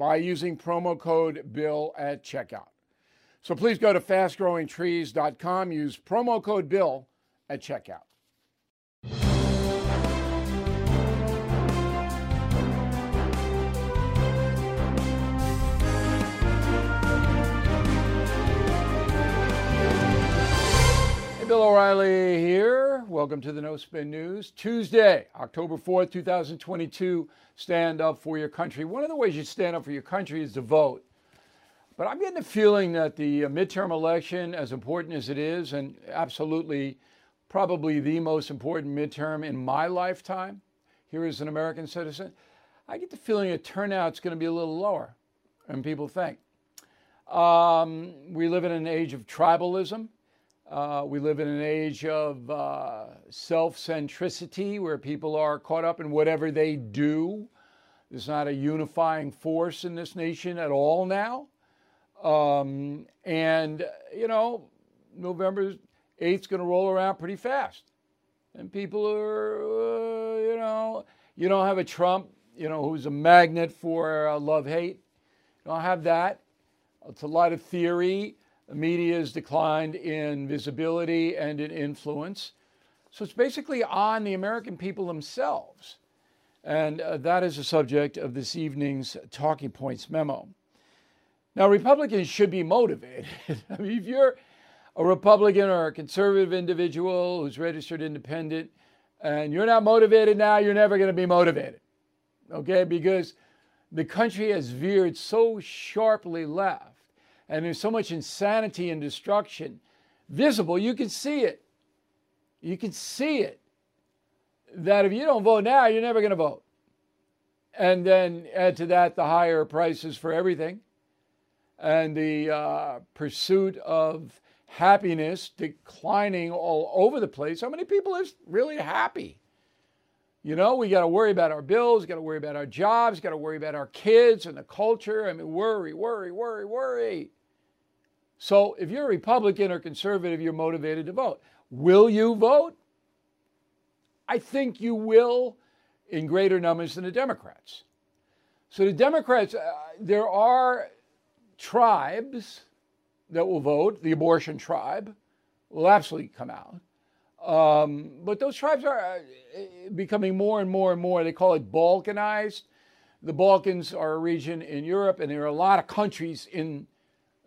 by using promo code BILL at checkout. So please go to fastgrowingtrees.com, use promo code BILL at checkout. Bill O'Reilly here. Welcome to the No Spin News. Tuesday, October 4th, 2022. Stand up for your country. One of the ways you stand up for your country is to vote. But I'm getting the feeling that the uh, midterm election, as important as it is, and absolutely probably the most important midterm in my lifetime here as an American citizen, I get the feeling the turnout's going to be a little lower than people think. Um, we live in an age of tribalism. Uh, we live in an age of uh, self centricity where people are caught up in whatever they do. There's not a unifying force in this nation at all now. Um, and, you know, November 8th is going to roll around pretty fast. And people are, uh, you know, you don't have a Trump, you know, who's a magnet for uh, love hate. You don't have that. It's a lot of theory the media has declined in visibility and in influence. So it's basically on the American people themselves. And uh, that is the subject of this evening's Talking Points memo. Now, Republicans should be motivated. I mean, if you're a Republican or a conservative individual who's registered independent and you're not motivated now, you're never going to be motivated. Okay? Because the country has veered so sharply left and there's so much insanity and destruction visible, you can see it. You can see it. That if you don't vote now, you're never going to vote. And then add to that the higher prices for everything and the uh, pursuit of happiness declining all over the place. How many people are really happy? You know, we got to worry about our bills, got to worry about our jobs, got to worry about our kids and the culture. I mean, worry, worry, worry, worry. So if you're a Republican or conservative, you're motivated to vote. Will you vote? I think you will in greater numbers than the Democrats. So the Democrats, uh, there are tribes that will vote. The abortion tribe will absolutely come out. Um, but those tribes are uh, becoming more and more and more, they call it balkanized. The Balkans are a region in Europe, and there are a lot of countries in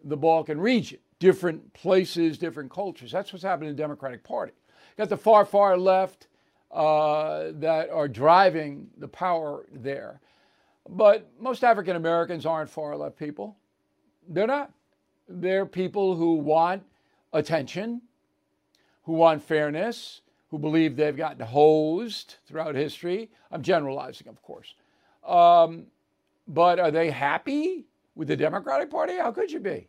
the Balkan region, different places, different cultures. That's what's happening in the Democratic Party. Got the far, far left uh, that are driving the power there. But most African Americans aren't far left people. They're not. They're people who want attention, who want fairness, who believe they've gotten hosed throughout history. I'm generalizing, of course. Um, but are they happy with the Democratic Party? How could you be?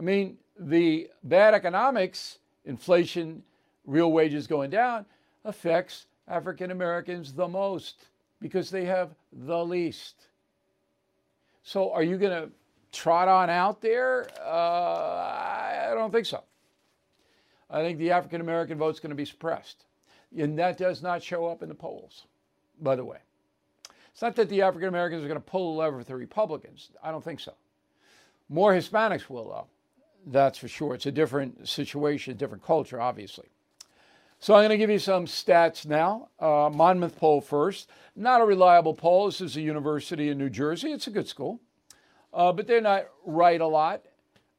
I mean, the bad economics, inflation, real wages going down, affects African Americans the most because they have the least. So, are you going to trot on out there? Uh, I don't think so. I think the African American vote is going to be suppressed. And that does not show up in the polls, by the way. It's not that the African Americans are going to pull the lever with the Republicans. I don't think so. More Hispanics will, though. That's for sure. It's a different situation, different culture, obviously. So I'm going to give you some stats now. Uh, Monmouth poll first. Not a reliable poll. This is a university in New Jersey. It's a good school. uh, but they're not right a lot.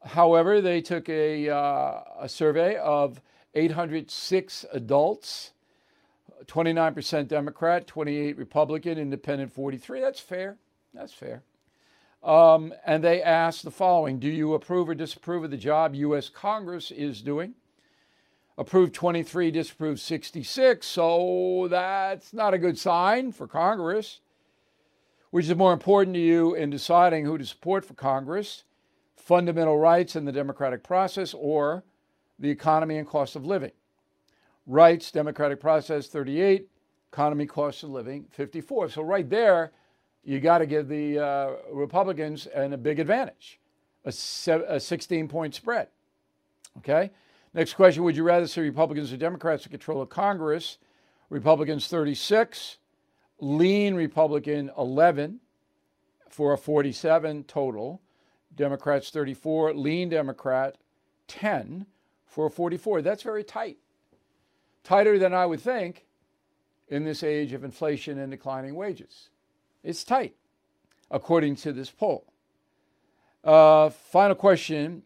However, they took a, uh, a survey of 806 adults, 29% Democrat, 28 Republican, Independent 43. That's fair. That's fair. Um, and they asked the following Do you approve or disapprove of the job U.S. Congress is doing? Approved 23, disapproved 66. So that's not a good sign for Congress. Which is more important to you in deciding who to support for Congress? Fundamental rights in the democratic process or the economy and cost of living? Rights, democratic process 38, economy, cost of living 54. So right there, you got to give the uh, Republicans an, a big advantage, a, se- a 16 point spread. Okay? Next question Would you rather see Republicans or Democrats in control of Congress? Republicans 36, lean Republican 11 for a 47 total. Democrats 34, lean Democrat 10 for a 44. That's very tight. Tighter than I would think in this age of inflation and declining wages. It's tight, according to this poll. Uh, final question.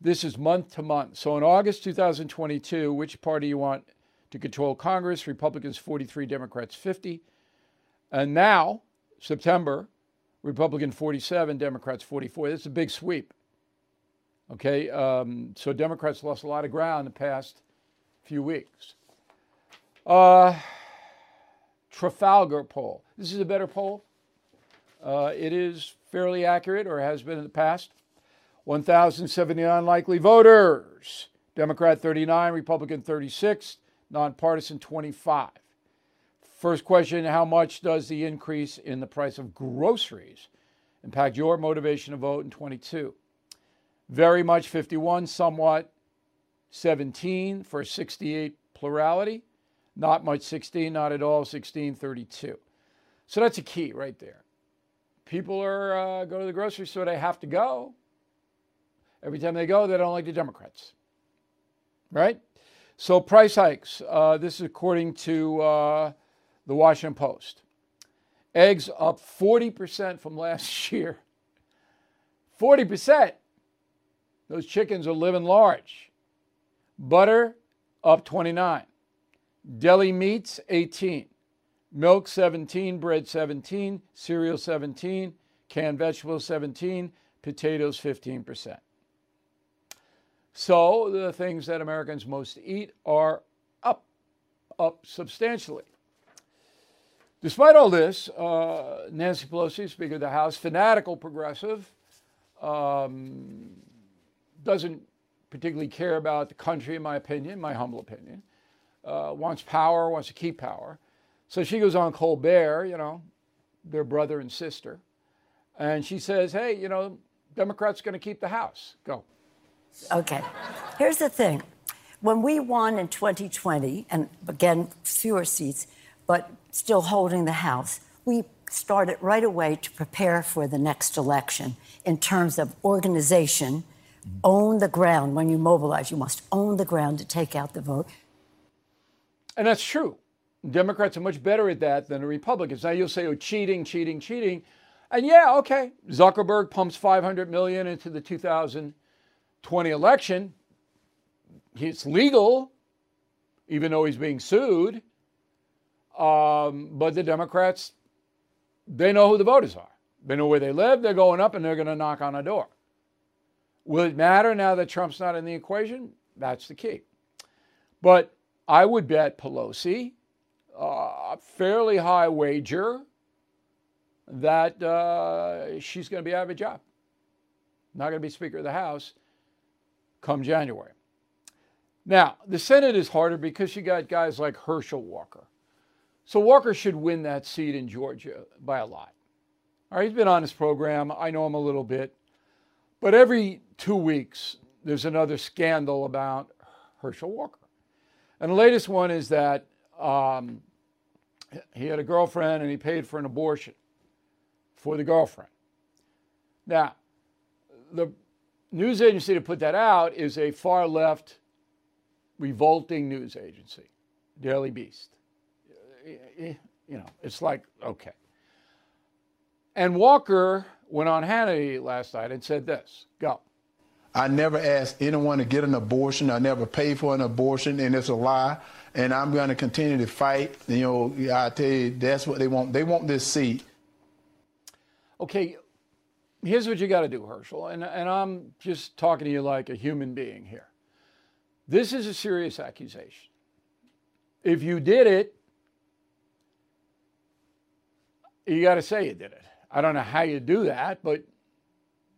This is month to month. So in August 2022, which party you want to control Congress? Republicans 43, Democrats 50. And now, September, Republican 47, Democrats 44. That's a big sweep. Okay, um, so Democrats lost a lot of ground the past few weeks. Uh, Trafalgar poll. This is a better poll. Uh, it is fairly accurate, or has been in the past. 1,079 likely voters. Democrat 39, Republican 36, nonpartisan 25. First question How much does the increase in the price of groceries impact your motivation to vote in 22? Very much 51, somewhat 17 for 68 plurality. Not much 16, not at all 16, 32. So that's a key right there people are uh, go to the grocery store, they have to go. Every time they go, they don't like the Democrats, right? So price hikes. Uh, this is according to uh, the Washington Post. Eggs up 40% from last year. 40%. Those chickens are living large. Butter up 29. Deli meats 18 milk 17, bread 17, cereal 17, canned vegetables 17, potatoes 15%. So the things that Americans most eat are up, up substantially. Despite all this, uh, Nancy Pelosi, Speaker of the House, fanatical progressive, um, doesn't particularly care about the country, in my opinion, my humble opinion, uh, wants power, wants to keep power. So she goes on Colbert, you know, their brother and sister, and she says, hey, you know, Democrats going to keep the House. Go. Okay. Here's the thing. When we won in 2020, and again, fewer seats, but still holding the House, we started right away to prepare for the next election in terms of organization. Own the ground when you mobilize. You must own the ground to take out the vote. And that's true. Democrats are much better at that than the Republicans. Now you'll say, oh, cheating, cheating, cheating. And yeah, okay, Zuckerberg pumps 500 million into the 2020 election. It's legal, even though he's being sued. Um, but the Democrats, they know who the voters are. They know where they live. They're going up and they're going to knock on a door. Will it matter now that Trump's not in the equation? That's the key. But I would bet Pelosi a fairly high wager that uh, she's going to be out of a job. Not going to be Speaker of the House come January. Now, the Senate is harder because you got guys like Herschel Walker. So Walker should win that seat in Georgia by a lot. All right, he's been on this program. I know him a little bit. But every two weeks, there's another scandal about Herschel Walker. And the latest one is that um, he had a girlfriend and he paid for an abortion for the girlfriend. Now, the news agency to put that out is a far left, revolting news agency, Daily Beast. Eh, eh, you know, it's like, okay. And Walker went on Hannity last night and said this. Go. I never asked anyone to get an abortion. I never paid for an abortion, and it's a lie. And I'm going to continue to fight. You know, I tell you, that's what they want. They want this seat. Okay, here's what you got to do, Herschel. And, and I'm just talking to you like a human being here. This is a serious accusation. If you did it, you got to say you did it. I don't know how you do that, but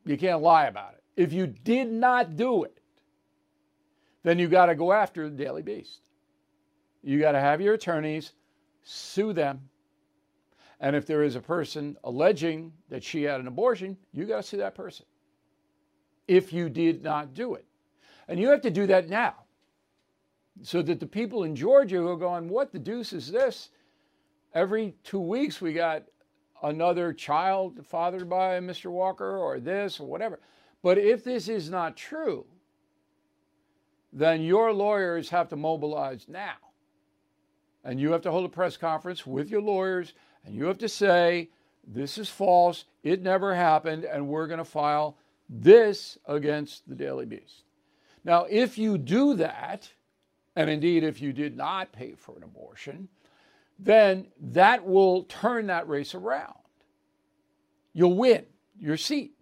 you can't lie about it. If you did not do it, then you got to go after the Daily Beast. You got to have your attorneys sue them. And if there is a person alleging that she had an abortion, you got to sue that person. If you did not do it. And you have to do that now. So that the people in Georgia who are going, what the deuce is this? Every two weeks we got another child fathered by Mr. Walker or this or whatever. But if this is not true, then your lawyers have to mobilize now. And you have to hold a press conference with your lawyers and you have to say, this is false, it never happened, and we're going to file this against the Daily Beast. Now, if you do that, and indeed if you did not pay for an abortion, then that will turn that race around. You'll win your seat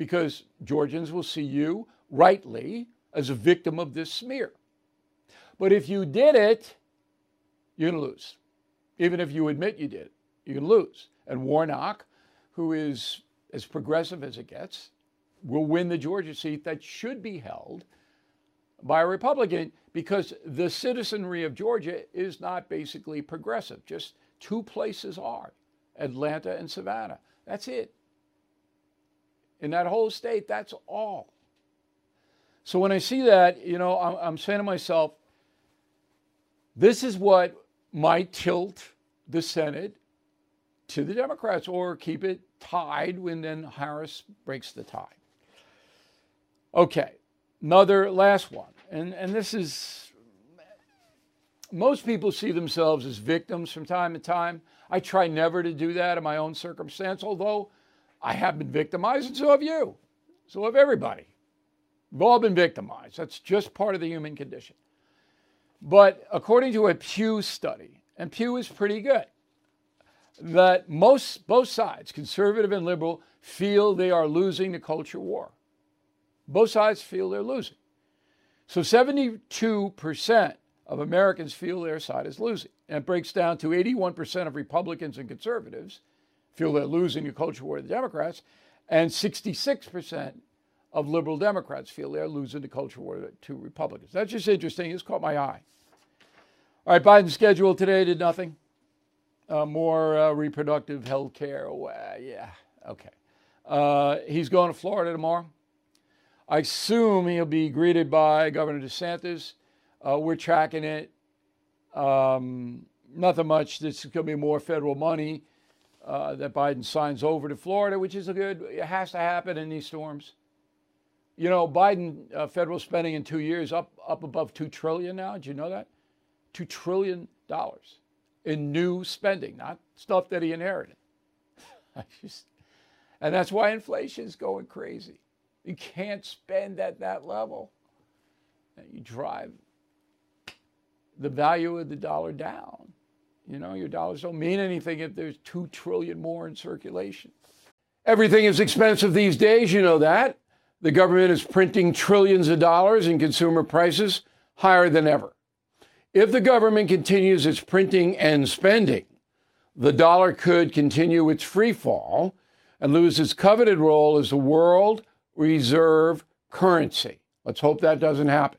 because Georgians will see you rightly as a victim of this smear. But if you did it, you're going to lose. Even if you admit you did it, you can lose. And Warnock, who is as progressive as it gets, will win the Georgia seat that should be held by a Republican because the citizenry of Georgia is not basically progressive. Just two places are Atlanta and Savannah. That's it in that whole state. That's all. So when I see that, you know, I'm, I'm saying to myself, this is what might tilt the Senate to the Democrats or keep it tied when then Harris breaks the tie. Okay, another last one. And, and this is most people see themselves as victims from time to time. I try never to do that in my own circumstance, although I have been victimized, and so have you. So have everybody. We've all been victimized. That's just part of the human condition. But according to a Pew study, and Pew is pretty good, that most both sides, conservative and liberal, feel they are losing the culture war. Both sides feel they're losing. So 72% of Americans feel their side is losing. And it breaks down to 81% of Republicans and conservatives feel they're losing the culture war to the Democrats, and 66% of liberal Democrats feel they're losing the culture war to Republicans. That's just interesting. It's caught my eye. All right, Biden's schedule today did nothing. Uh, more uh, reproductive health care. Oh, yeah, okay. Uh, he's going to Florida tomorrow. I assume he'll be greeted by Governor DeSantis. Uh, we're tracking it. Um, nothing much. This is going to be more federal money uh, that Biden signs over to Florida, which is a good, it has to happen in these storms. You know, Biden uh, federal spending in two years up up above two trillion now. Did you know that? Two trillion dollars in new spending, not stuff that he inherited. just, and that's why inflation is going crazy. You can't spend at that level. You drive the value of the dollar down. You know, your dollars don't mean anything if there's two trillion more in circulation. Everything is expensive these days, you know that. The government is printing trillions of dollars and consumer prices higher than ever. If the government continues its printing and spending, the dollar could continue its free fall and lose its coveted role as the world reserve currency. Let's hope that doesn't happen.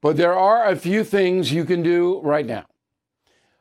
But there are a few things you can do right now.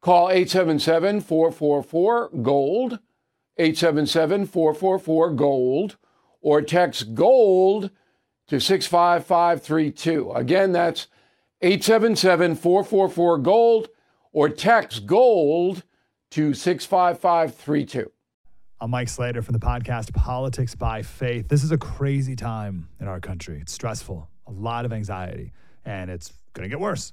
Call 877 444 GOLD. 877 444 GOLD or text GOLD to 65532. Again, that's 877 444 GOLD or text GOLD to 65532. I'm Mike Slater from the podcast Politics by Faith. This is a crazy time in our country. It's stressful, a lot of anxiety, and it's going to get worse.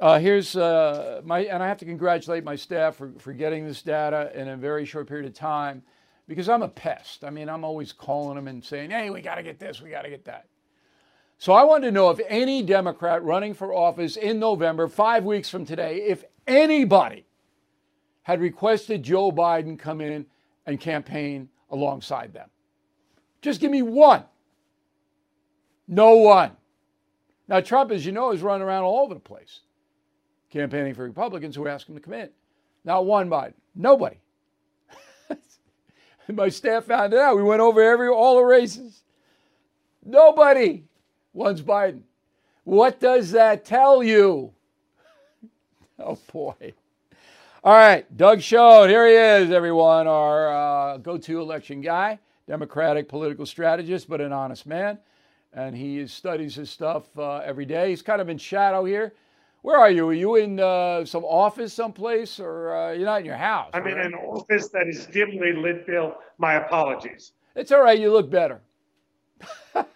Uh, here's uh, my, and I have to congratulate my staff for, for getting this data in a very short period of time because I'm a pest. I mean, I'm always calling them and saying, hey, we got to get this, we got to get that. So I wanted to know if any Democrat running for office in November, five weeks from today, if anybody had requested Joe Biden come in and campaign alongside them. Just give me one. No one. Now, Trump, as you know, is running around all over the place campaigning for Republicans who ask him to come in. Not one Biden. Nobody. My staff found it out. We went over every all the races. Nobody wants Biden. What does that tell you? Oh boy. All right, Doug Schoen, here he is, everyone, our uh, go to election guy, Democratic political strategist, but an honest man. And he studies his stuff uh, every day. He's kind of in shadow here. Where are you? Are you in uh, some office someplace or uh, you're not in your house? I'm right? in an office that is dimly lit, Bill. My apologies. It's all right. You look better.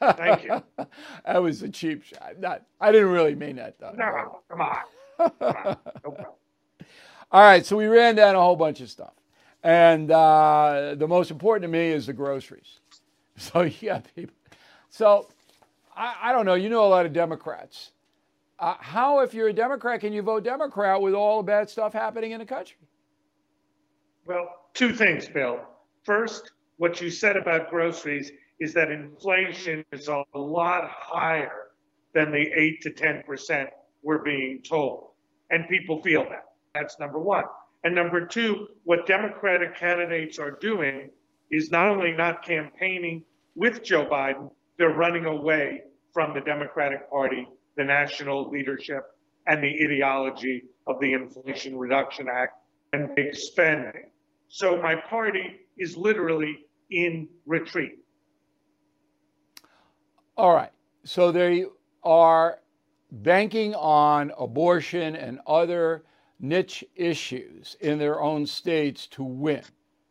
Thank you. that was a cheap shot. Not, I didn't really mean that, though. No, come on. Come on. No all right. So we ran down a whole bunch of stuff. And uh, the most important to me is the groceries. So yeah, people. So I, I don't know. You know a lot of Democrats. Uh, how, if you're a Democrat, can you vote Democrat with all the bad stuff happening in the country? Well, two things, Bill. First, what you said about groceries is that inflation is a lot higher than the 8 to 10% we're being told. And people feel that. That's number one. And number two, what Democratic candidates are doing is not only not campaigning with Joe Biden, they're running away from the Democratic Party the national leadership and the ideology of the Inflation Reduction Act and big spending. So my party is literally in retreat. All right. So they are banking on abortion and other niche issues in their own states to win.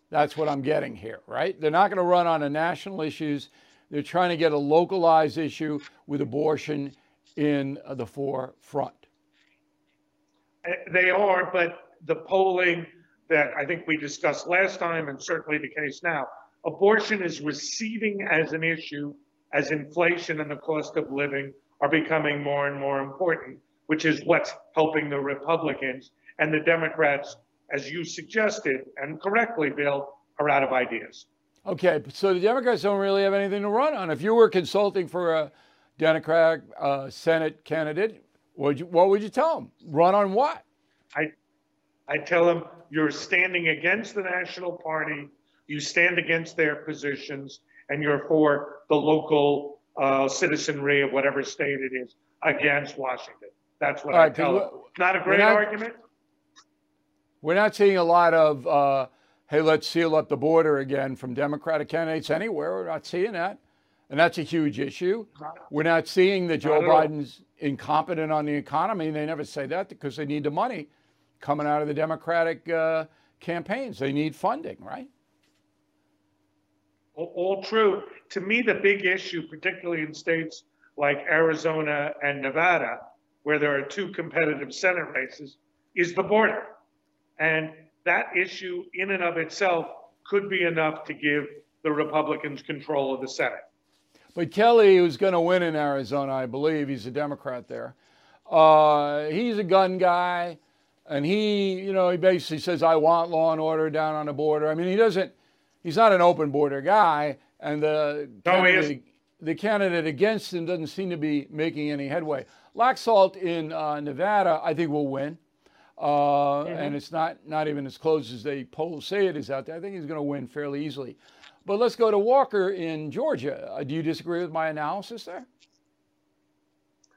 That's what I'm getting here, right? They're not going to run on the national issues. They're trying to get a localized issue with abortion in the forefront. Uh, they are, but the polling that I think we discussed last time, and certainly the case now, abortion is receding as an issue as inflation and the cost of living are becoming more and more important, which is what's helping the Republicans. And the Democrats, as you suggested, and correctly, Bill, are out of ideas. Okay, so the Democrats don't really have anything to run on. If you were consulting for a Democratic uh, Senate candidate, would you, what would you tell them? Run on what? I, I tell them you're standing against the national party, you stand against their positions, and you're for the local uh, citizenry of whatever state it is against Washington. That's what I tell them. Not a great not, argument. We're not seeing a lot of, uh, hey, let's seal up the border again from Democratic candidates anywhere. We're not seeing that. And that's a huge issue. We're not seeing that Joe Biden's incompetent on the economy. They never say that because they need the money coming out of the Democratic uh, campaigns. They need funding, right? All, all true. To me, the big issue, particularly in states like Arizona and Nevada, where there are two competitive Senate races, is the border. And that issue, in and of itself, could be enough to give the Republicans control of the Senate. But Kelly, who's going to win in Arizona, I believe, he's a Democrat there. Uh, he's a gun guy, and he, you know, he basically says, "I want law and order down on the border." I mean, he doesn't. He's not an open border guy, and the no, Kennedy, the candidate against him doesn't seem to be making any headway. Laxalt in uh, Nevada, I think, will win. Uh, mm-hmm. And it's not, not even as close as they polls say it is out there. I think he's going to win fairly easily. But let's go to Walker in Georgia. Uh, do you disagree with my analysis there?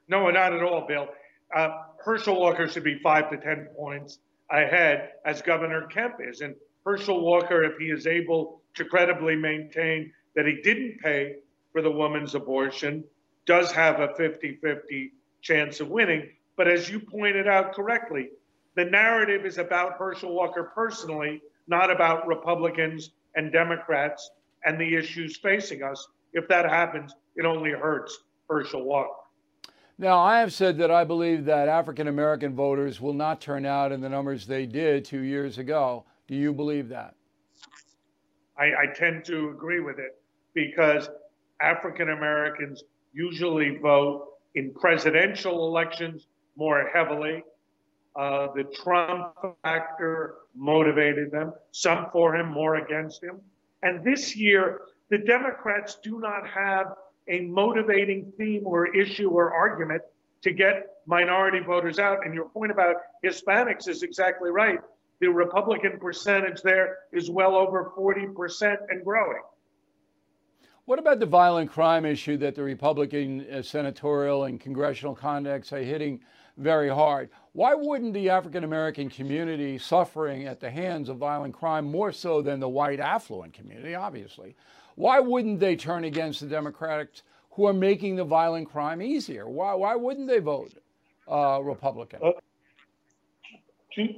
No, not at all, Bill. Uh, Herschel Walker should be five to 10 points ahead, as Governor Kemp is. And Herschel Walker, if he is able to credibly maintain that he didn't pay for the woman's abortion, does have a 50 50 chance of winning. But as you pointed out correctly, the narrative is about Herschel Walker personally, not about Republicans and Democrats and the issues facing us. If that happens, it only hurts Herschel Walker. Now, I have said that I believe that African American voters will not turn out in the numbers they did two years ago. Do you believe that? I, I tend to agree with it because African Americans usually vote in presidential elections more heavily. Uh, the Trump factor motivated them, some for him, more against him. And this year, the Democrats do not have a motivating theme or issue or argument to get minority voters out. And your point about Hispanics is exactly right. The Republican percentage there is well over 40% and growing. What about the violent crime issue that the Republican uh, senatorial and congressional contacts are hitting very hard? Why wouldn't the African American community suffering at the hands of violent crime more so than the white affluent community, obviously? Why wouldn't they turn against the Democrats who are making the violent crime easier? Why, why wouldn't they vote uh, Republican? Uh,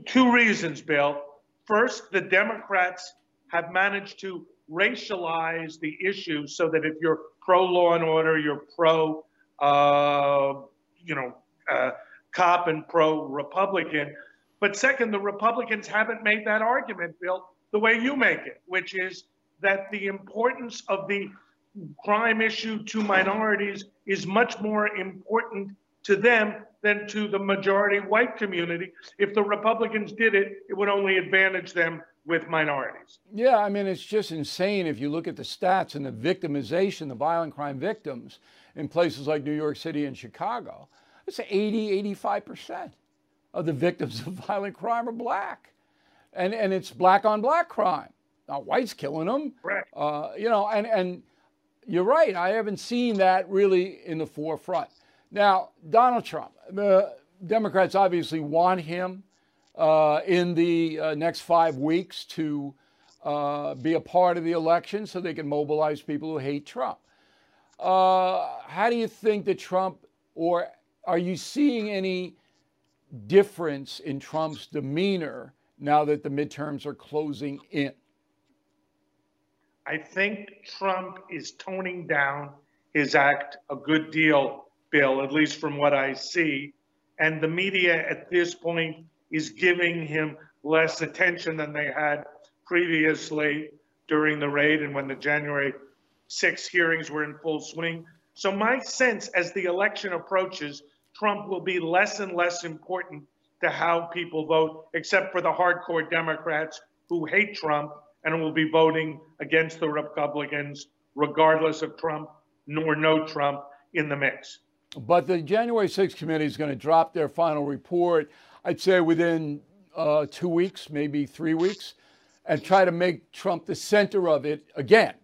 two, reasons, Bill. First, the Democrats have managed to racialize the issue so that if you're pro law and order, you're pro, uh, you know, uh, cop and pro Republican. But second, the Republicans haven't made that argument, Bill, the way you make it, which is that the importance of the crime issue to minorities is much more important to them than to the majority white community. If the Republicans did it, it would only advantage them with minorities. Yeah, I mean, it's just insane if you look at the stats and the victimization, the violent crime victims in places like New York City and Chicago. It's 80, 85% of the victims of violent crime are black. And, and it's black on black crime. Not whites killing them. Right. Uh, you know, and, and you're right. I haven't seen that really in the forefront. Now, Donald Trump, the Democrats obviously want him uh, in the uh, next five weeks to uh, be a part of the election so they can mobilize people who hate Trump. Uh, how do you think that Trump, or are you seeing any difference in Trump's demeanor now that the midterms are closing in? I think Trump is toning down his act a good deal, Bill, at least from what I see. And the media at this point is giving him less attention than they had previously during the raid and when the January 6 hearings were in full swing. So, my sense as the election approaches, Trump will be less and less important to how people vote, except for the hardcore Democrats who hate Trump and will be voting against the Republicans, regardless of Trump nor no Trump in the mix. But the January 6th committee is going to drop their final report, I'd say within uh, two weeks, maybe three weeks, and try to make Trump the center of it again.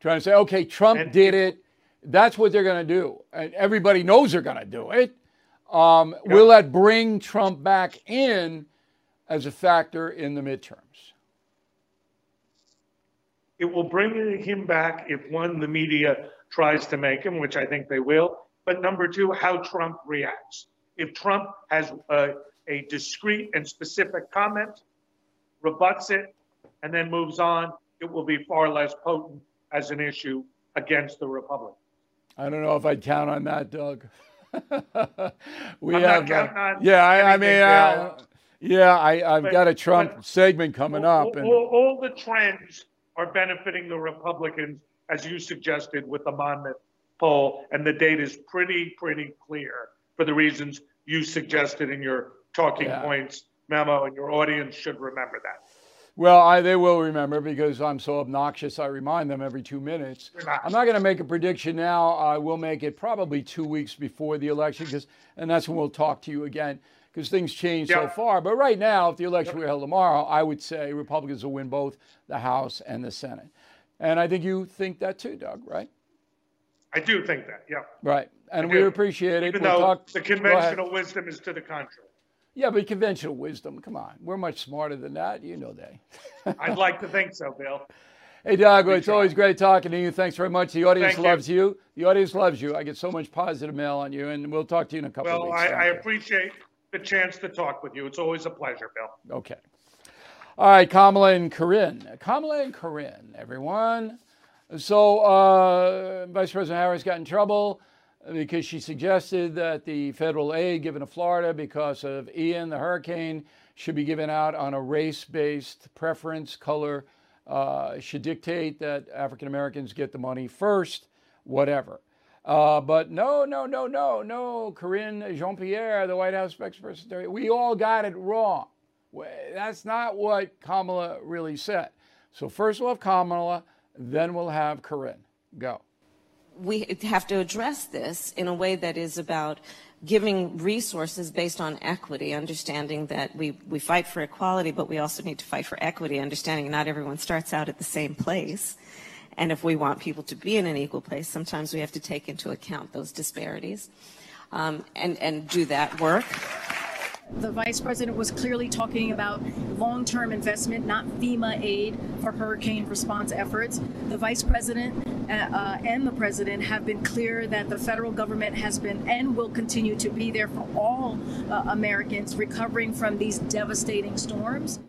Trying to say, okay, Trump and did it. That's what they're going to do. And everybody knows they're going to do it. Um, yep. Will that bring Trump back in as a factor in the midterms? It will bring him back if one, the media tries to make him, which I think they will. But number two, how Trump reacts. If Trump has a, a discrete and specific comment, rebuts it, and then moves on, it will be far less potent as an issue against the Republicans. I don't know if I'd count on that, Doug. we I'm have, uh, yeah, I, I mean, uh, yeah, I, have got a Trump segment coming all, up, and all, all the trends are benefiting the Republicans, as you suggested with the Monmouth poll, and the data is pretty, pretty clear for the reasons you suggested in your talking yeah. points memo, and your audience should remember that. Well, I, they will remember because I'm so obnoxious. I remind them every two minutes. I'm not going to make a prediction now. I will make it probably two weeks before the election, because, and that's when we'll talk to you again because things change so far. But right now, if the election were held tomorrow, I would say Republicans will win both the House and the Senate. And I think you think that too, Doug, right? I do think that, yeah. Right. And we appreciate it. Even We'll though talk- the conventional wisdom is to the contrary. Yeah, but conventional wisdom, come on. We're much smarter than that. You know that. I'd like to think so, Bill. Hey, Doug, it's always great talking to you. Thanks very much. The audience Thank loves you. The audience loves you. I get so much positive mail on you, and we'll talk to you in a couple of Well. I, I appreciate the chance to talk with you. It's always a pleasure, Bill. Okay. All right, Kamala and Karine. Kamala and Karine, everyone. So, uh, Vice President Harris got in trouble because she suggested that the federal aid given to Florida because of Ian, the hurricane, should be given out on a race based preference. Color uh, should dictate that African Americans get the money first, whatever. Uh, but no, no, no, no, no. Karine Jean Pierre, the White House spokesperson, we all got it wrong. That's not what Kamala really said. So first we'll have Kamala, then we'll have Karine. Go. We have to address this in a way that is about giving resources based on equity, understanding that we, we fight for equality, but we also need to fight for equity, understanding not everyone starts out at the same place. And if we want people to be in an equal place, sometimes we have to take into account those disparities um, and, and do that work. The vice president was clearly talking about long-term investment, not FEMA aid for hurricane response efforts. The vice president uh, uh, and the president have been clear that the federal government has been and will continue to be there for all uh, Americans recovering from these devastating storms.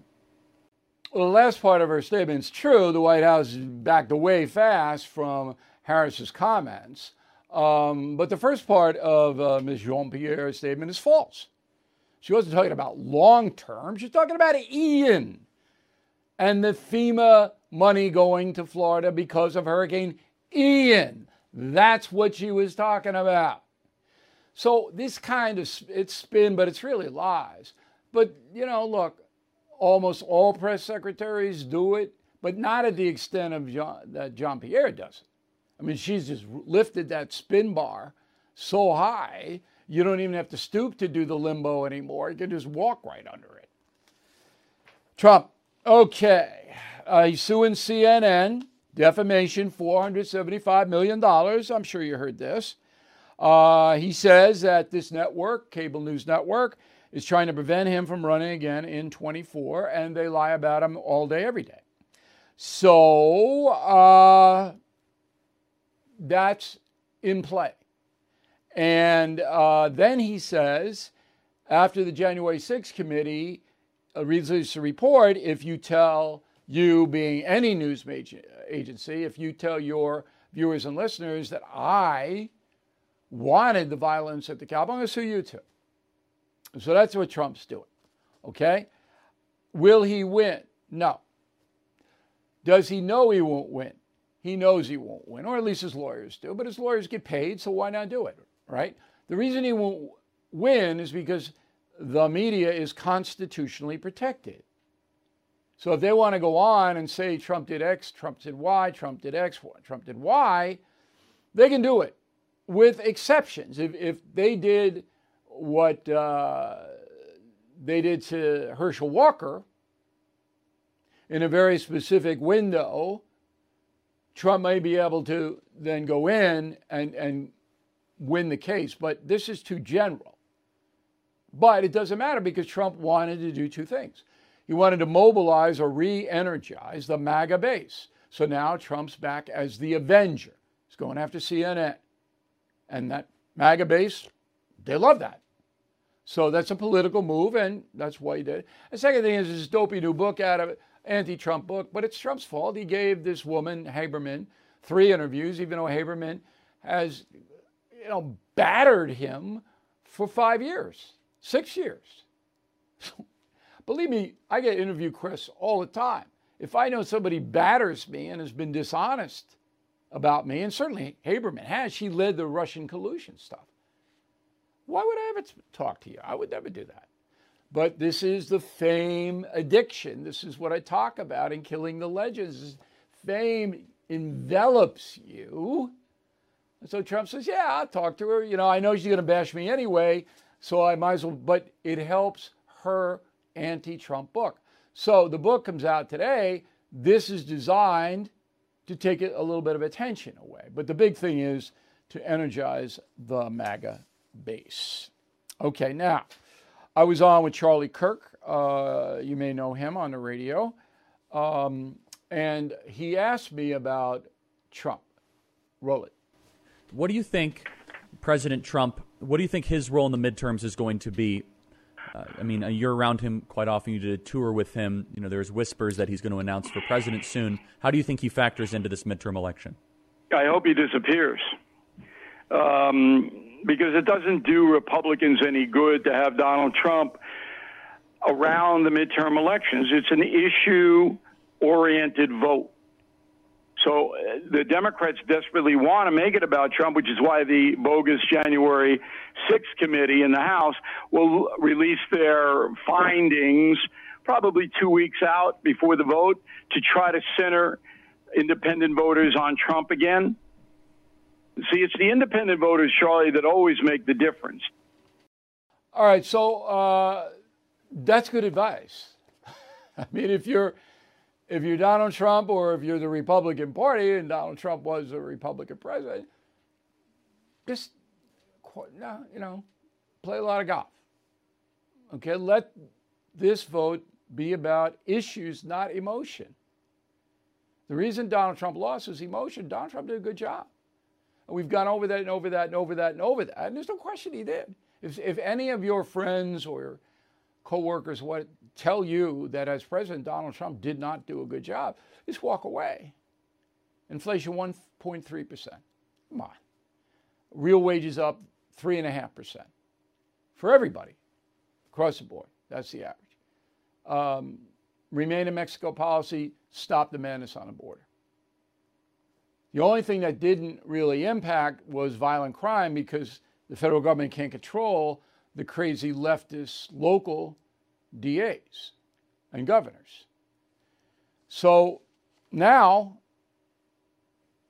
Well, the last part of her statement is true. The White House backed away fast from Harris's comments. Um, but the first part of uh, Ms. Jean Pierre's statement is false. She wasn't talking about long term, she's talking about Ian and the FEMA money going to Florida because of Hurricane Ian. That's what she was talking about. So this kind of it's spin, but it's really lies. But you know, look, almost all press secretaries do it, but not at the extent of Jean, that John Pierre does it. I mean, she's just lifted that spin bar so high, you don't even have to stoop to do the limbo anymore. You can just walk right under it. Trump, okay. Uh, he's suing CNN, defamation, $475 million. I'm sure you heard this. Uh, he says that this network, cable news network, is trying to prevent him from running again in 24, and they lie about him all day, every day. So uh, that's in play. And uh, then he says, after the January 6th committee released a report, if you tell you, being any news maj- agency, if you tell your viewers and listeners that I wanted the violence at the Capitol, I'm going to sue you too. So that's what Trump's doing. Okay? Will he win? No. Does he know he won't win? He knows he won't win, or at least his lawyers do, but his lawyers get paid, so why not do it? Right? The reason he won't win is because the media is constitutionally protected. So if they want to go on and say Trump did X, Trump did Y, Trump did X, Trump did Y, they can do it with exceptions. If, if they did what uh, they did to Herschel Walker in a very specific window, Trump may be able to then go in and, and win the case. But this is too general. But it doesn't matter because Trump wanted to do two things. He wanted to mobilize or re energize the MAGA base. So now Trump's back as the Avenger. He's going after CNN. And that MAGA base, they love that. So that's a political move, and that's why he did it. The second thing is this dopey new book out of anti-Trump book, but it's Trump's fault. He gave this woman Haberman three interviews, even though Haberman has, you know, battered him for five years, six years. Believe me, I get interview Chris all the time. If I know somebody batters me and has been dishonest about me, and certainly Haberman has, she led the Russian collusion stuff. Why would I ever talk to you? I would never do that. But this is the fame addiction. This is what I talk about in Killing the Legends. Fame envelops you. And so Trump says, Yeah, I'll talk to her. You know, I know she's going to bash me anyway, so I might as well. But it helps her anti Trump book. So the book comes out today. This is designed to take a little bit of attention away. But the big thing is to energize the MAGA base. Okay, now, I was on with Charlie Kirk. Uh, you may know him on the radio. Um, and he asked me about Trump. Roll it. What do you think President Trump, what do you think his role in the midterms is going to be? Uh, I mean, you're around him quite often. You did a tour with him. You know, there's whispers that he's going to announce for president soon. How do you think he factors into this midterm election? I hope he disappears. Um, because it doesn't do Republicans any good to have Donald Trump around the midterm elections. It's an issue oriented vote. So uh, the Democrats desperately want to make it about Trump, which is why the bogus January 6th committee in the House will release their findings probably two weeks out before the vote to try to center independent voters on Trump again. See, it's the independent voters, Charlie, that always make the difference. All right, so uh, that's good advice. I mean, if you're if you're Donald Trump or if you're the Republican Party and Donald Trump was a Republican president, just you know, play a lot of golf. Okay, let this vote be about issues, not emotion. The reason Donald Trump lost is emotion. Donald Trump did a good job. And we've gone over that and over that and over that and over that. And there's no question he did. If, if any of your friends or coworkers what tell you that as President Donald Trump did not do a good job, just walk away. Inflation 1.3%. Come on. Real wages up 3.5% for everybody across the board. That's the average. Um, remain in Mexico policy, stop the madness on the border. The only thing that didn't really impact was violent crime because the federal government can't control the crazy leftist local DAs and governors. So now,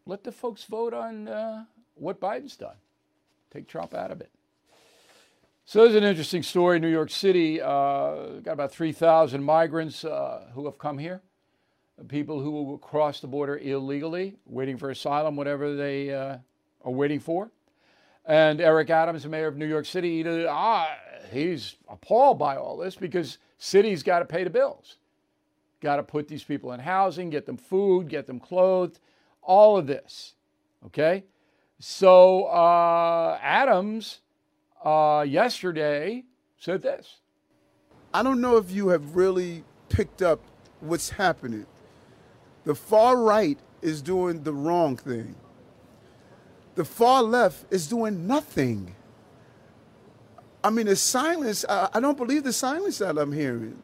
let the folks vote on uh, what Biden's done. Take Trump out of it. So there's an interesting story. New York City uh, got about 3,000 migrants uh, who have come here people who will cross the border illegally, waiting for asylum, whatever they uh, are waiting for. And Eric Adams, the mayor of New York City, ah, he's appalled by all this because cities got to pay the bills. Got to put these people in housing, get them food, get them clothed, all of this. Okay? So uh, Adams uh, yesterday said this. I don't know if you have really picked up what's happening. The far right is doing the wrong thing. The far left is doing nothing. I mean, the silence, I, I don't believe the silence that I'm hearing.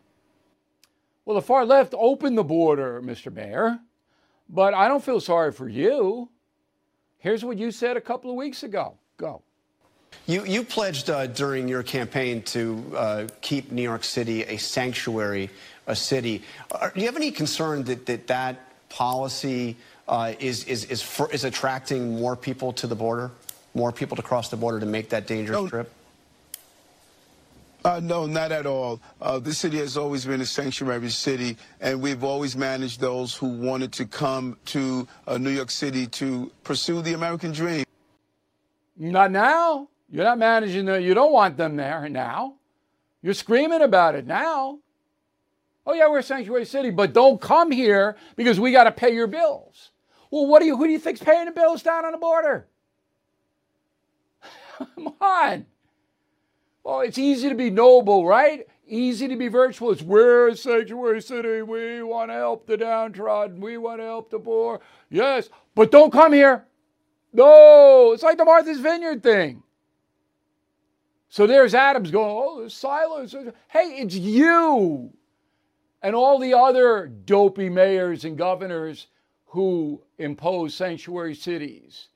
Well, the far left opened the border, Mr. Mayor, but I don't feel sorry for you. Here's what you said a couple of weeks ago. Go. You, you pledged uh, during your campaign to uh, keep New York City a sanctuary, a city. Are, do you have any concern that that, that policy uh, is, is, is, for, is attracting more people to the border, more people to cross the border to make that dangerous no. trip? Uh, no, not at all. Uh, this city has always been a sanctuary city, and we've always managed those who wanted to come to uh, New York City to pursue the American dream. Not now. You're not managing the, you don't want them there now. You're screaming about it now. Oh yeah, we're a sanctuary city, but don't come here because we got to pay your bills. Well, what do you who do you think's paying the bills down on the border? Come on. Well, it's easy to be noble, right? Easy to be virtuous. We're a sanctuary city. We want to help the downtrodden. We want to help the poor. Yes, but don't come here. No, it's like the Martha's Vineyard thing. So there's Adams going, oh, there's silence. Hey, it's you and all the other dopey mayors and governors who imposed sanctuary cities.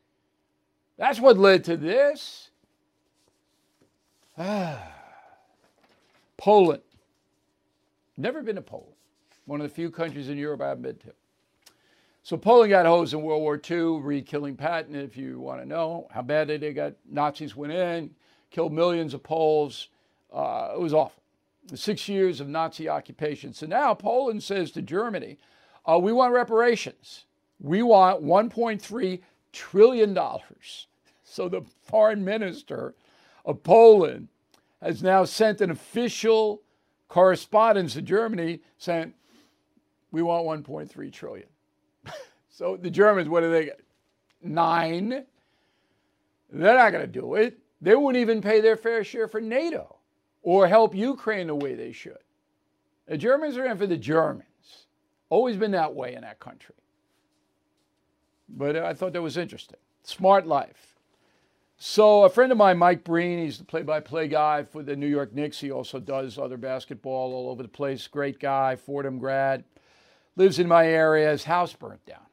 That's what led to this. Poland. Never been to Poland. One of the few countries in Europe I haven't been to. So Poland got hosed in World War II, read killing Patton, if you want to know how bad they got. Nazis went in, killed millions of Poles. Uh, it was awful. Six years of Nazi occupation. So now Poland says to Germany, uh, we want reparations. We want $1.3 trillion. So the foreign minister of Poland has now sent an official correspondence to Germany saying, we want 1.3 trillion. so the Germans, what do they get? Nein. They're not going to do it. They won't even pay their fair share for NATO or help Ukraine the way they should. The Germans are in for the Germans. Always been that way in that country. But I thought that was interesting. Smart life. So a friend of mine, Mike Breen, he's the play-by-play guy for the New York Knicks. He also does other basketball all over the place. Great guy, Fordham grad. Lives in my area. His house burnt down.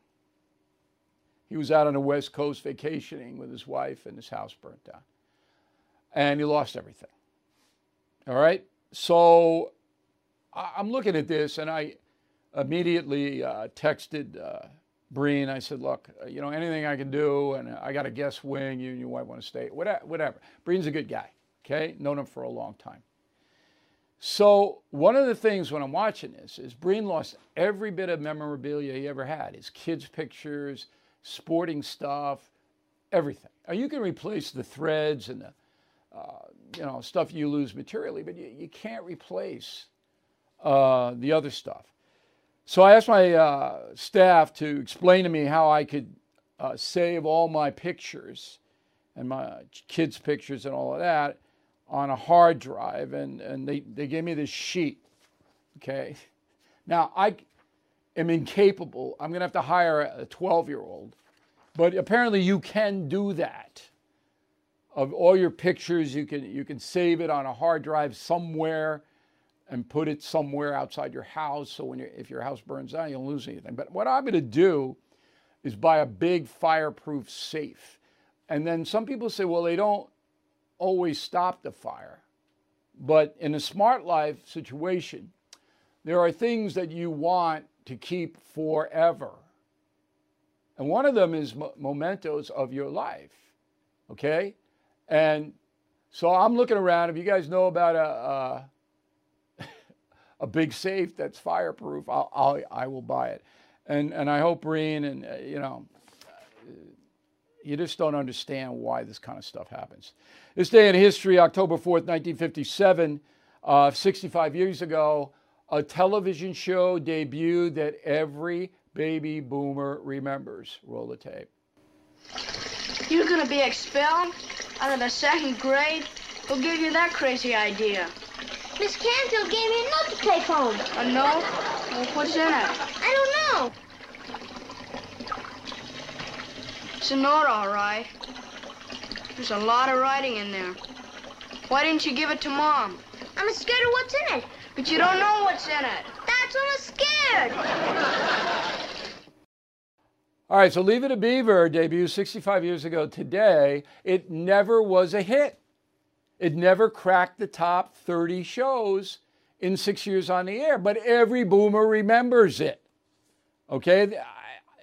He was out on the West Coast vacationing with his wife, and his house burnt down. And he lost everything. All right. So I'm looking at this, and I immediately uh, texted. Uh, Breen, I said, look, uh, you know, anything I can do, and I got a guest wing, you and your wife want to stay, whatever. Breen's a good guy, okay? Known him for a long time. So one of the things when I'm watching this is Breen lost every bit of memorabilia he ever had, his kids' pictures, sporting stuff, everything. Now, you can replace the threads and the, uh, you know, stuff you lose materially, but you, you can't replace uh, the other stuff. So I asked my uh, staff to explain to me how I could uh, save all my pictures and my kids' pictures and all of that on a hard drive. And, and they, they gave me this sheet. Okay. Now, I am incapable. I'm going to have to hire a 12 year old. But apparently, you can do that. Of all your pictures, you can, you can save it on a hard drive somewhere and put it somewhere outside your house. So when if your house burns down, you don't lose anything. But what I'm going to do is buy a big fireproof safe. And then some people say, well, they don't always stop the fire. But in a smart life situation, there are things that you want to keep forever. And one of them is mementos of your life. Okay? And so I'm looking around. If you guys know about a, a a big safe that's fireproof, I'll, I'll I will buy it. And and I hope Breen and uh, you know you just don't understand why this kind of stuff happens. This day in history, October 4th, 1957, uh, 65 years ago, a television show debuted that every baby boomer remembers. Roll the tape. You're going to be expelled out of the second grade? Who gave you that crazy idea? Miss Canfield gave me a note to take home. A note? Well, what's in it? I don't know. It's a note, all right. There's a lot of writing in there. Why didn't you give it to Mom? I'm scared of what's in it. But you don't know what's in it. That's why I'm scared. All right, so Leave It to Beaver debuted 65 years ago today. It never was a hit. It never cracked the top 30 shows in six years on the air, but every boomer remembers it. Okay?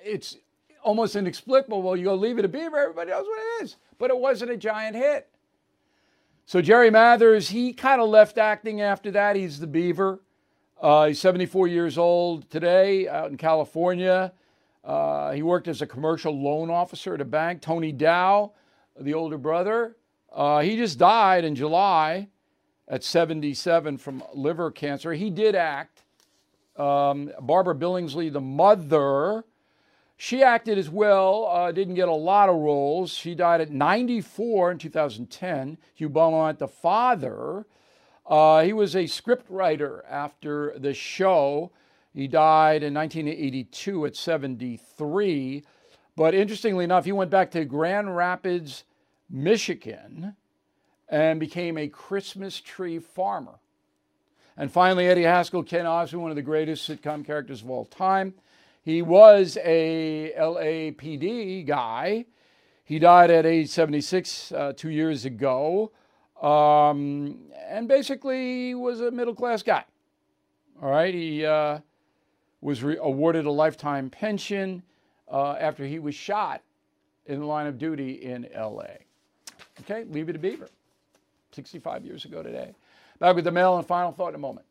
It's almost inexplicable. Well, you go leave it to beaver, everybody knows what it is. But it wasn't a giant hit. So Jerry Mathers, he kind of left acting after that. He's the beaver. Uh, he's 74 years old today out in California. Uh, he worked as a commercial loan officer at a bank. Tony Dow, the older brother, uh, he just died in July at 77 from liver cancer. He did act. Um, Barbara Billingsley, the mother, she acted as well, uh, didn't get a lot of roles. She died at 94 in 2010. Hugh Beaumont, the father, uh, he was a script writer after the show. He died in 1982 at 73. But interestingly enough, he went back to Grand Rapids, Michigan and became a Christmas tree farmer. And finally, Eddie Haskell, Ken Osmond, one of the greatest sitcom characters of all time. He was a LAPD guy. He died at age 76 uh, two years ago, um, and basically was a middle class guy. All right, he uh, was re- awarded a lifetime pension uh, after he was shot in the line of duty in L.A. Okay, leave it to Beaver. 65 years ago today. Back with the mail and final thought in a moment.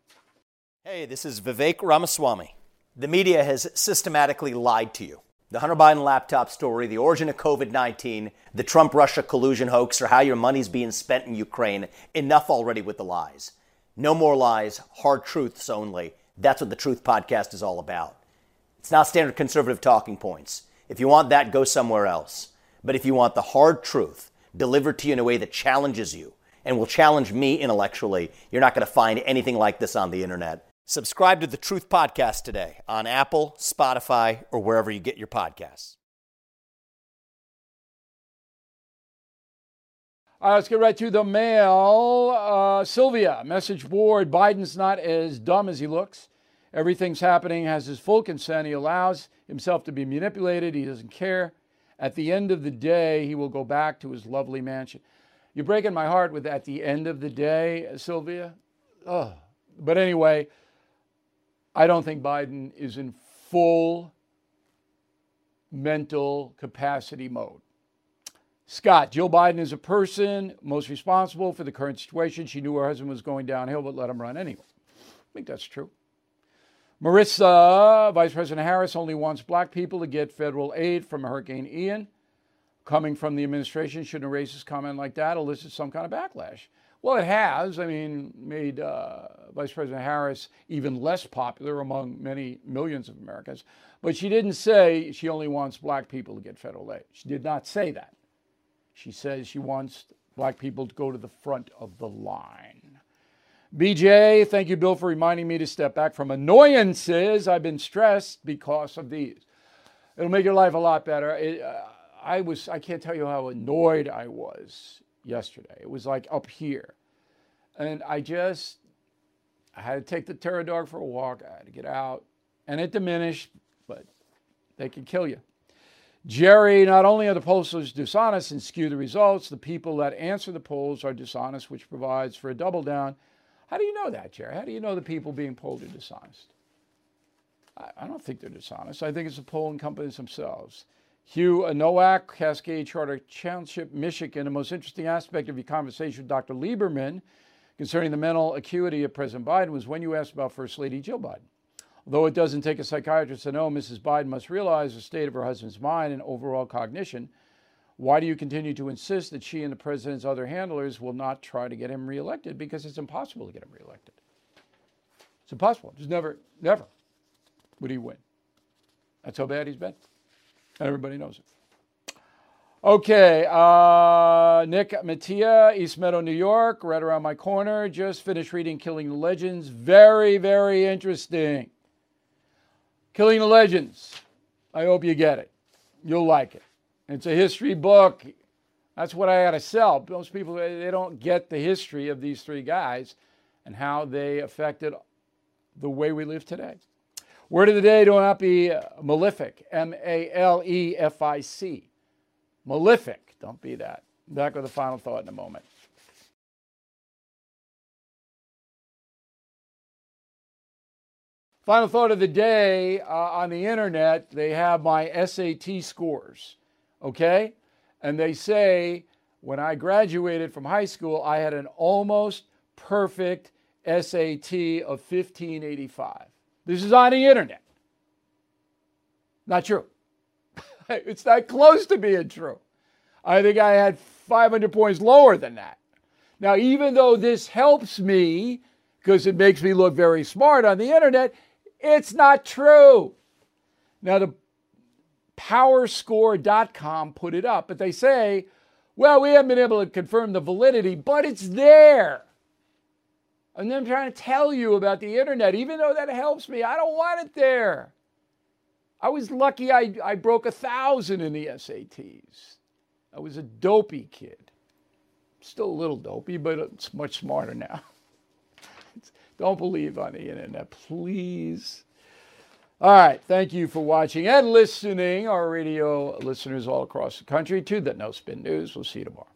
Hey, this is Vivek Ramaswamy. The media has systematically lied to you. The Hunter Biden laptop story, the origin of COVID 19, the Trump Russia collusion hoax, or how your money's being spent in Ukraine. Enough already with the lies. No more lies, hard truths only. That's what the Truth Podcast is all about. It's not standard conservative talking points. If you want that, go somewhere else. But if you want the hard truth delivered to you in a way that challenges you and will challenge me intellectually, you're not going to find anything like this on the internet. Subscribe to the Truth Podcast today on Apple, Spotify, or wherever you get your podcasts. All right, let's get right to the mail. Uh, Sylvia, message board Biden's not as dumb as he looks. Everything's happening, has his full consent. He allows himself to be manipulated. He doesn't care. At the end of the day, he will go back to his lovely mansion. You're breaking my heart with at the end of the day, Sylvia. Oh. But anyway, I don't think Biden is in full mental capacity mode. Scott, Jill Biden is a person most responsible for the current situation. She knew her husband was going downhill, but let him run anyway. I think that's true. Marissa, Vice President Harris only wants black people to get federal aid from Hurricane Ian. Coming from the administration, shouldn't a racist comment like that elicit some kind of backlash? Well, it has. I mean, made uh, Vice President Harris even less popular among many millions of Americans. But she didn't say she only wants black people to get federal aid. She did not say that. She says she wants black people to go to the front of the line. BJ, thank you, Bill, for reminding me to step back from annoyances. I've been stressed because of these. It'll make your life a lot better. It, uh, I was, I can't tell you how annoyed I was yesterday. It was like up here. And I just, I had to take the terror dog for a walk. I had to get out. And it diminished, but they can kill you. Jerry, not only are the pollsters dishonest and skew the results, the people that answer the polls are dishonest, which provides for a double down. How do you know that, Jerry? How do you know the people being polled are dishonest? I, I don't think they're dishonest. I think it's the polling companies themselves. Hugh Nowak, Cascade Charter Township, Michigan. The most interesting aspect of your conversation with Dr. Lieberman concerning the mental acuity of President Biden was when you asked about First Lady Jill Biden. Although it doesn't take a psychiatrist to know, Mrs. Biden must realize the state of her husband's mind and overall cognition. Why do you continue to insist that she and the president's other handlers will not try to get him reelected? Because it's impossible to get him reelected. It's impossible. Just never, never would he win. That's how bad he's been. And everybody knows it. Okay, uh, Nick Mattia, East Meadow, New York, right around my corner. Just finished reading Killing the Legends. Very, very interesting. Killing the Legends. I hope you get it. You'll like it. It's a history book. That's what I got to sell. Most people, they don't get the history of these three guys and how they affected the way we live today. Word of the day do not be malefic. M A L E F I C. Malefic. Don't be that. Back with a final thought in a moment. Final thought of the day uh, on the internet, they have my SAT scores, okay? And they say when I graduated from high school, I had an almost perfect SAT of 1585. This is on the internet. Not true. it's not close to being true. I think I had 500 points lower than that. Now, even though this helps me because it makes me look very smart on the internet, it's not true. Now, the powerscore.com put it up, but they say, well, we haven't been able to confirm the validity, but it's there. And then I'm trying to tell you about the internet, even though that helps me. I don't want it there. I was lucky I, I broke a thousand in the SATs. I was a dopey kid. Still a little dopey, but it's much smarter now. don't believe on the internet, please. All right. Thank you for watching and listening, our radio listeners all across the country, to the No Spin News. We'll see you tomorrow.